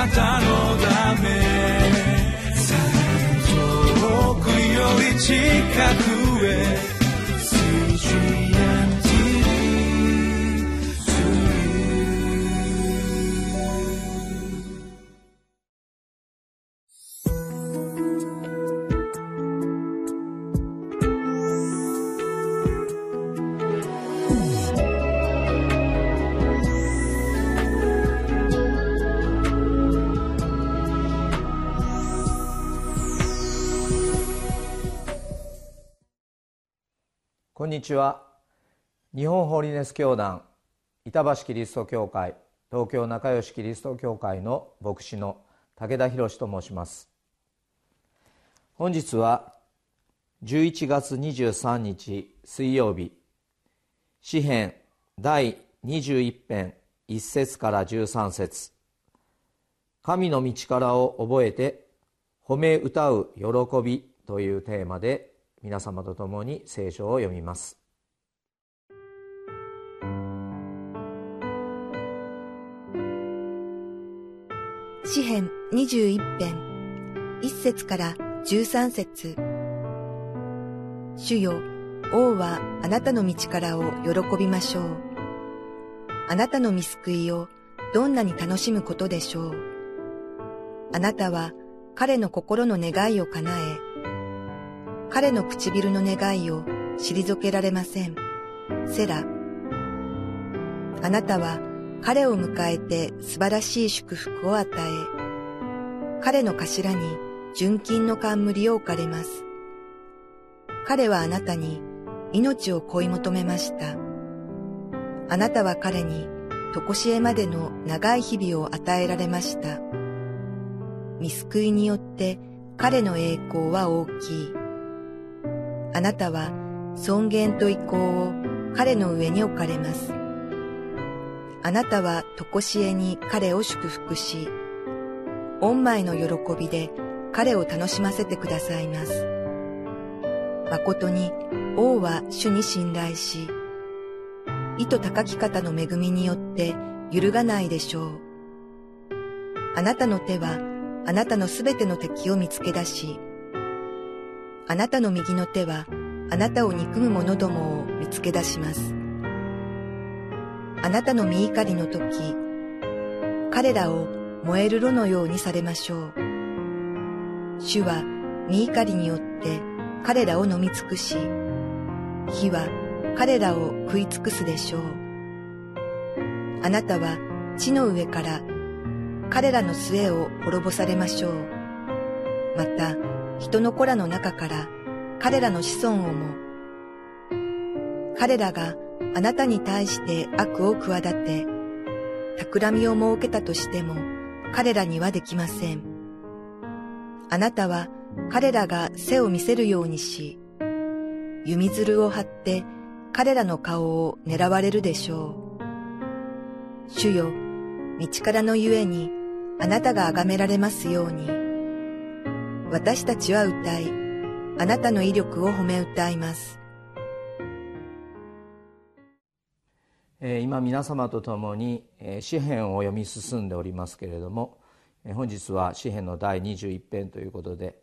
なたのため。遠くより近く。こんにちは。日本ホーリネス教団板橋キリスト教会東京仲良しキリスト教会の牧師の武田博と申します。本日は11月23日水曜日詩編第21編1節から13節。神の道からを覚えて褒め歌う喜びというテーマで皆様と共に聖書を読みます詩編21編1節から13節主よ、王はあなたの道からを喜びましょう。あなたの見救いをどんなに楽しむことでしょう。あなたは彼の心の願いを叶え、彼の唇の願いを退けられません。セラ。あなたは彼を迎えて素晴らしい祝福を与え、彼の頭に純金の冠を置かれます。彼はあなたに命を恋求めました。あなたは彼に常しえまでの長い日々を与えられました。見救いによって彼の栄光は大きい。あなたは尊厳と意向を彼の上に置かれます。あなたは常しえに彼を祝福し、御前の喜びで彼を楽しませてくださいます。誠に王は主に信頼し、意図高き方の恵みによって揺るがないでしょう。あなたの手はあなたのすべての敵を見つけ出し、あなたの右の手はあなたを憎む者どもを見つけ出します。あなたの見怒りの時、彼らを燃える炉のようにされましょう。主は見怒りによって彼らを飲み尽くし、火は彼らを食い尽くすでしょう。あなたは地の上から彼らの末を滅ぼされましょう。また、人の子らの中から彼らの子孫をも、彼らがあなたに対して悪を企て、企みを設けたとしても彼らにはできません。あなたは彼らが背を見せるようにし、弓づを張って彼らの顔を狙われるでしょう。主よ、道からのゆえにあなたが崇められますように。私たちは歌い、あなたの威力を褒め歌います。今皆様と共に詩篇を読み進んでおりますけれども本日は詩篇の第21編ということで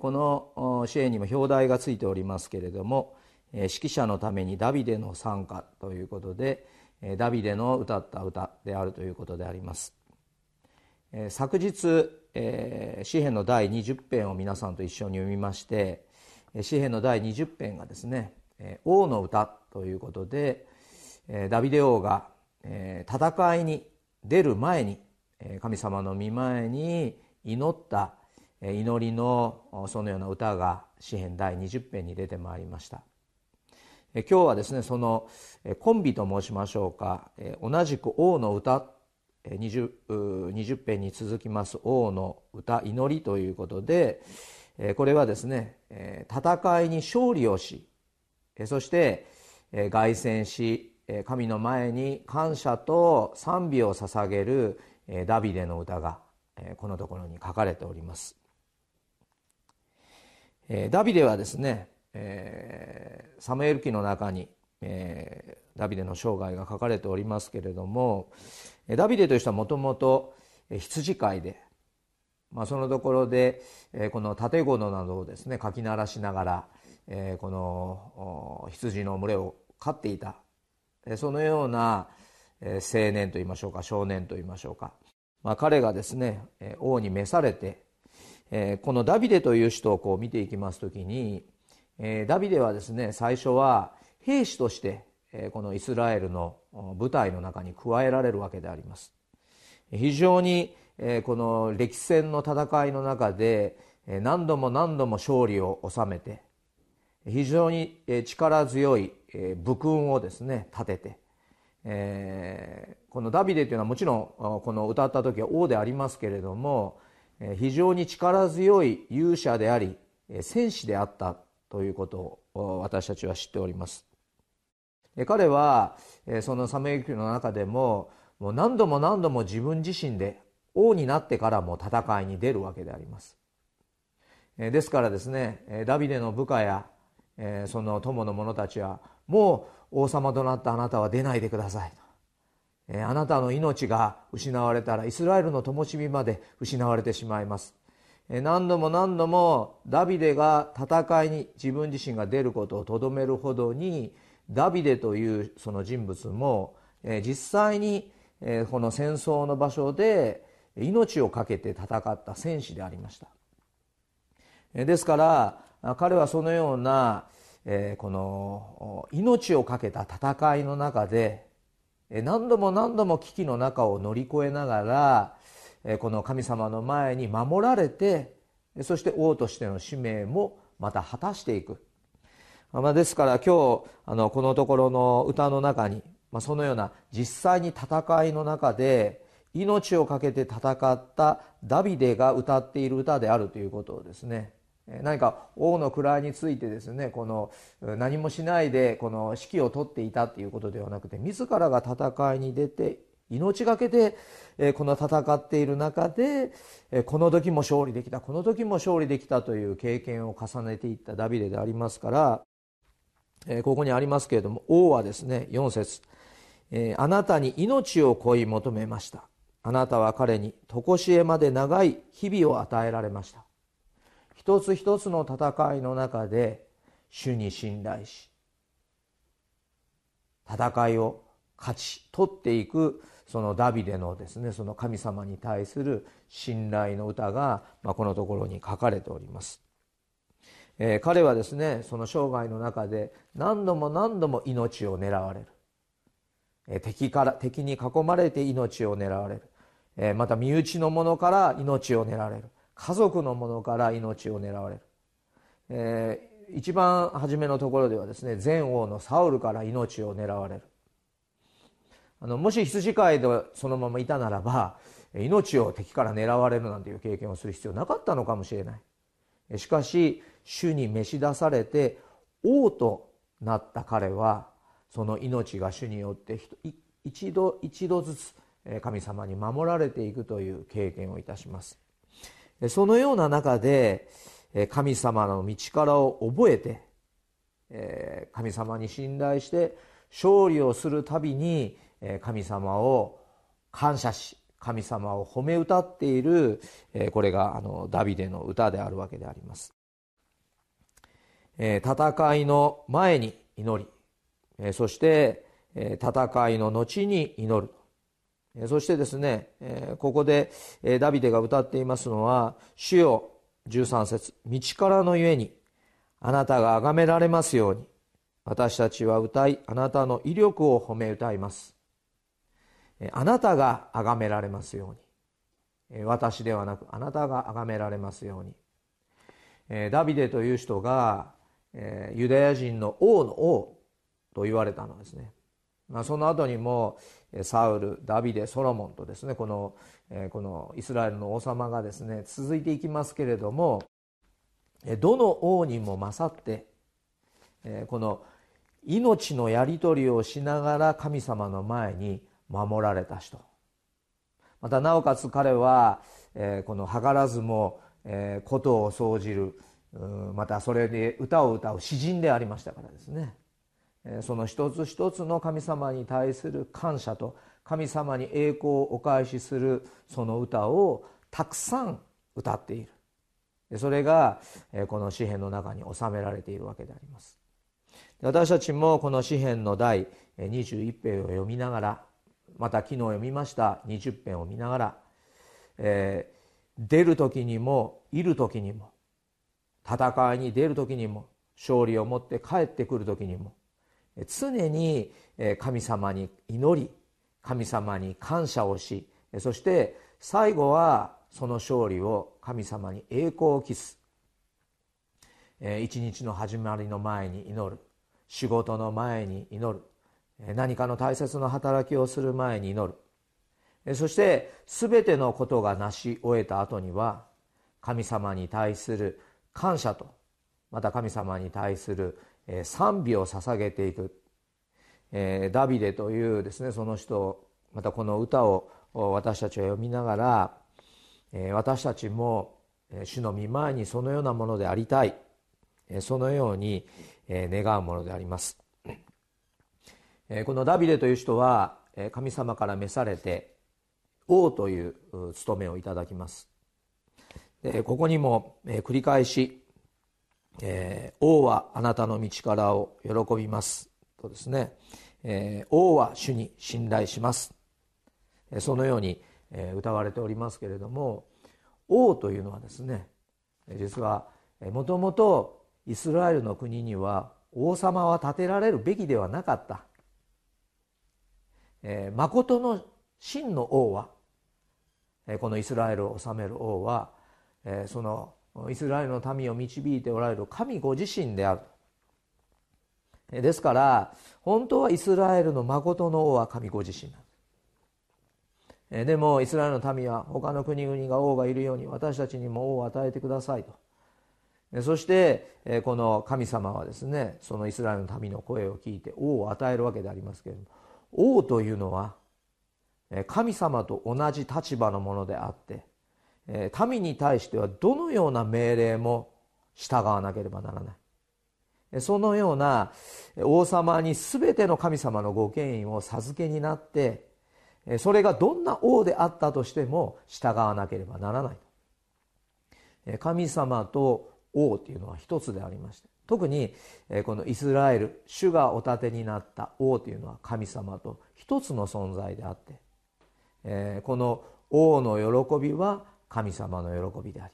この詩篇にも表題がついておりますけれども指揮者のためにダビデの賛歌ということでダビデの歌った歌であるということであります昨日えー、詩篇の第20編を皆さんと一緒に読みまして詩篇の第20編がですね「王の歌」ということでダビデ王が戦いに出る前に神様の御前に祈った祈りのそのような歌が詩篇第20編に出てまいりました。今日はですねそのコンビと申しましょうか。同じく王の歌 20, 20編に続きます王の歌祈りということでこれはですね戦いに勝利をしそして凱旋し神の前に感謝と賛美を捧げるダビデの歌がこのところに書かれております。ダビデはですねサムエル記の中にダビデの生涯が書かれておりますけれどもダビデという人はもともと羊飼いで、まあ、そのところでこの建物などをですねかき鳴らしながらこの羊の群れを飼っていた。そのような青年といいましょうか少年といいましょうか、まあ、彼がですね王に召されてこのダビデという人をこう見ていきますときにダビデはですね最初は兵士としてこのイスラエルの部隊の中に加えられるわけであります。非常にこの歴戦の戦いの中で何度も何度も勝利を収めて非常に力強い武勲をですね立ててこのダビデというのはもちろんこの歌った時は王でありますけれども非常に力強い勇者であり戦士であったということを私たちは知っております。彼はそのサムエル記の中でももう何度も何度も自分自身で王になってからも戦いに出るわけであります。ですからですねダビデの部下やその友の者たちはもう王様となったあなたは出ないでくださいと。あなたの命が失われたらイスラエルの灯火まで失われてしまいます。何度も何度もダビデが戦いに自分自身が出ることをとどめるほどにダビデというその人物も実際にこの戦争の場所で命を懸けて戦った戦士でありました。ですから彼はそのようなこの命を懸けた戦いの中で何度も何度も危機の中を乗り越えながらこの神様の前に守られてそして王としての使命もまた果たしていく、まあ、ですから今日あのこのところの歌の中に、まあ、そのような実際に戦いの中で命を懸けて戦ったダビデが歌っている歌であるということをですね何か王の位についてですねこの何もしないでこの指揮を執っていたということではなくて自らが戦いに出て命がけでこの戦っている中でこの時も勝利できたこの時も勝利できたという経験を重ねていったダビデでありますからここにありますけれども王はですね4節あなたに命を恋求めました。あなたは彼に常しえまで長い日々を与えられました。一つ一つの戦いの中で主に信頼し戦いを勝ち取っていくそのダビデのですねその神様に対する信頼の歌が、まあ、このところに書かれております、えー、彼はですねその生涯の中で何度も何度も命を狙われる、えー、敵から敵に囲まれて命を狙われる、えー、また身内の者から命を狙われる。家族の者から命を狙われる、えー、一番初めのところではですね前王のサウルから命を狙われる。あのもし羊飼いでそのままいたならば命を敵から狙われるなんていう経験をする必要なかったのかもしれない。しかし主に召し出されて王となった彼はその命が主によって一度一度ずつ神様に守られていくという経験をいたします。そのような中で神様の道からを覚えて神様に信頼して勝利をするたびに神様を感謝し神様を褒め歌っているえこれがあのダビデの歌であるわけであります。え戦いの前に祈り。えそしてえ戦いの後に祈る。そしてですねここでダビデが歌っていますのは「主よ13節道からのゆえにあなたが崇められますように。私たちは歌いあなたの威力を褒め歌います」あなたが崇められますように。私ではなくあなたが崇められますように。ダビデという人がユダヤ人の王の王と言われたのですね。まあ、その後にもサウルダビデソロモンとですねこのこのイスラエルの王様がですね続いていきますけれどもどの王にも勝ってこの命のやり取りをしながら神様の前に守られた人。またなおかつ彼はえこの図らずもことを総じるまたそれで歌を歌う詩人でありましたからですね。その一つ一つの神様に対する感謝と神様に栄光をお返しするその歌をたくさん歌っている。それがこの詩篇の中に収められているわけであります。私たちもこの詩篇の第21編を読みながらまた昨日読みました。20編を見ながら、えー、出る時にもいる時にも戦いに出る時にも勝利を持って帰ってくる時にも常に神様に祈り神様に感謝をしそして最後はその勝利を神様に栄光を期す。一日の始まりの前に祈る。仕事の前に祈る。何かの大切な働きをする前に祈る。そして全てのことが成し終えた後には神様に対する感謝とまた神様に対する賛美を捧げていく。ダビデというですねその人またこの歌を私たちは読みながら私たちも主の御前にそのようなものでありたい。そのように願うものであります。このダビデという人は神様から召されて王という務めをいただきます。でここにも繰り返し「王はあなたの道からを喜びます」とですね「王は主に信頼します」そのように歌われておりますけれども王というのはですね実はもともとイスラエルの国には王様は建てられるべきではなかった、えー、誠の真の王はこのイスラエルを治める王は、え、そのイスラエルの民を導いておられる神ご自身である。ですから本当はイスラエルの誠の王は神ご自身なんですでもイスラエルの民は他の国々が王がいるように私たちにも王を与えてくださいと。そしてこの神様はですねそのイスラエルの民の声を聞いて王を与えるわけでありますけれども王というのは神様と同じ立場のものであって民に対してはどのような命令も従わなければならない。そのような王様に全ての神様のご権威を授けになってそれがどんな王であったとしても従わなければならない神様と王というのは一つでありまして特にこのイスラエル主がお立てになった王というのは神様と一つの存在であってこの王の喜びは神様の喜びであ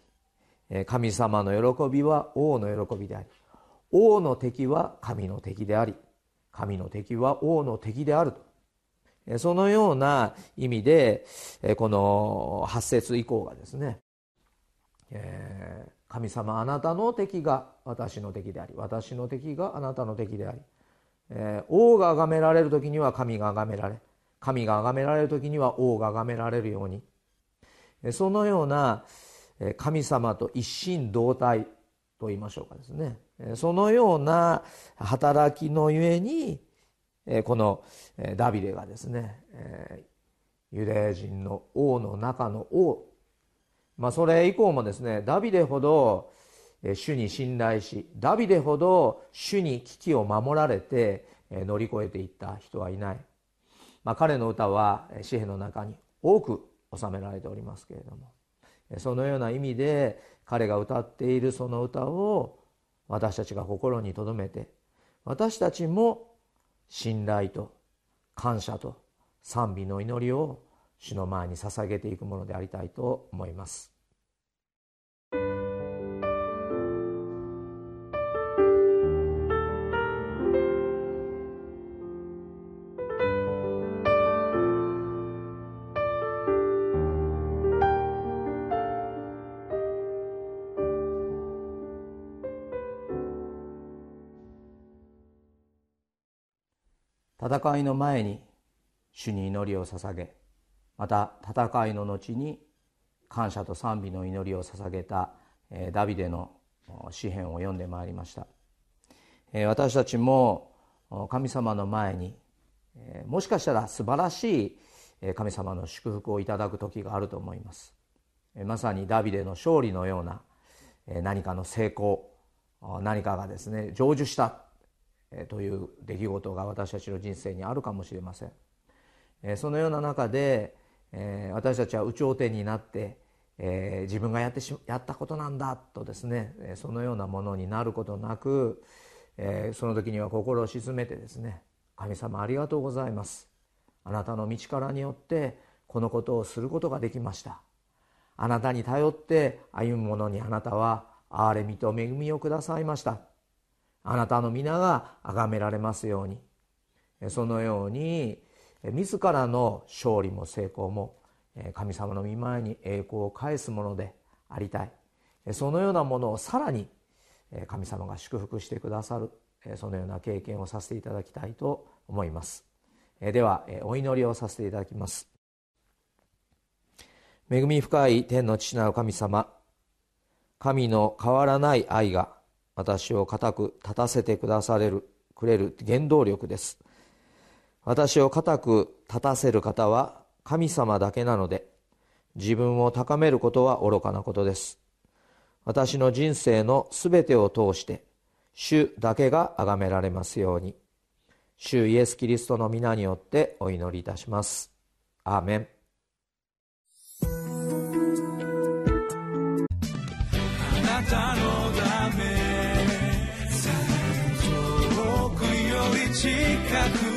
り神様の喜びは王の喜びであり王の敵は神の敵であり神の敵は王の敵であると。そのような意味でこの8節以降がですね、えー神様あなたの敵が私の敵であり私の敵があなたの敵であり、えー、王が崇められる時には神が崇められ神が崇められる時には王が崇められるようにそのような神様と一心同体と言いましょうかですね。そのような働きのゆえにこのダビデがですねユダヤ人の王の中の王まあ、それ以降もですねダビデほど主に信頼しダビデほど主に危機を守られて乗り越えていった人はいない、まあ、彼の歌は詩篇の中に多く収められておりますけれどもそのような意味で彼が歌っているその歌を私たちが心に留めて私たちも信頼と感謝と賛美の祈りを主の前に捧げていくものでありたいと思います。戦いの前に主に祈りを捧げまた戦いの後に感謝と賛美の祈りを捧げたダビデの詩篇を読んでまいりました。私たちも神様の前にもしかしたら素晴らしい神様の祝福をいただく時があると思います。まさにダビデの勝利のような何かの成功何かがですね成就したという出来事が私たちの人生にあるかもしれません。そのような中でえ私たちは有頂天になってえー自分がやってしやったことなんだとですねそのようなものになることなくえその時には心を鎮めてですね神様ありがとうございます。あなたの道からによってこのことをすることができました。あなたに頼って歩む者にあなたは憐れみと恵みをくださいました。あなたの皆が崇められますように。そのように自らの勝利も成功も神様の御前に栄光を返すものでありたい。そのようなものをさらに神様が祝福してくださるそのような経験をさせていただきたいと思います。ではお祈りをさせていただきます。恵み深い天の父なる神様神の変わらない愛が私を固く立たせてくだされるくれる原動力です。私を固く立たせる方は神様だけなので自分を高めることは愚かなことです。私の人生のすべてを通して主だけが崇められますように。主イエス・キリストの皆によってお祈りいたします。アーメン。あなたのため遠くより近く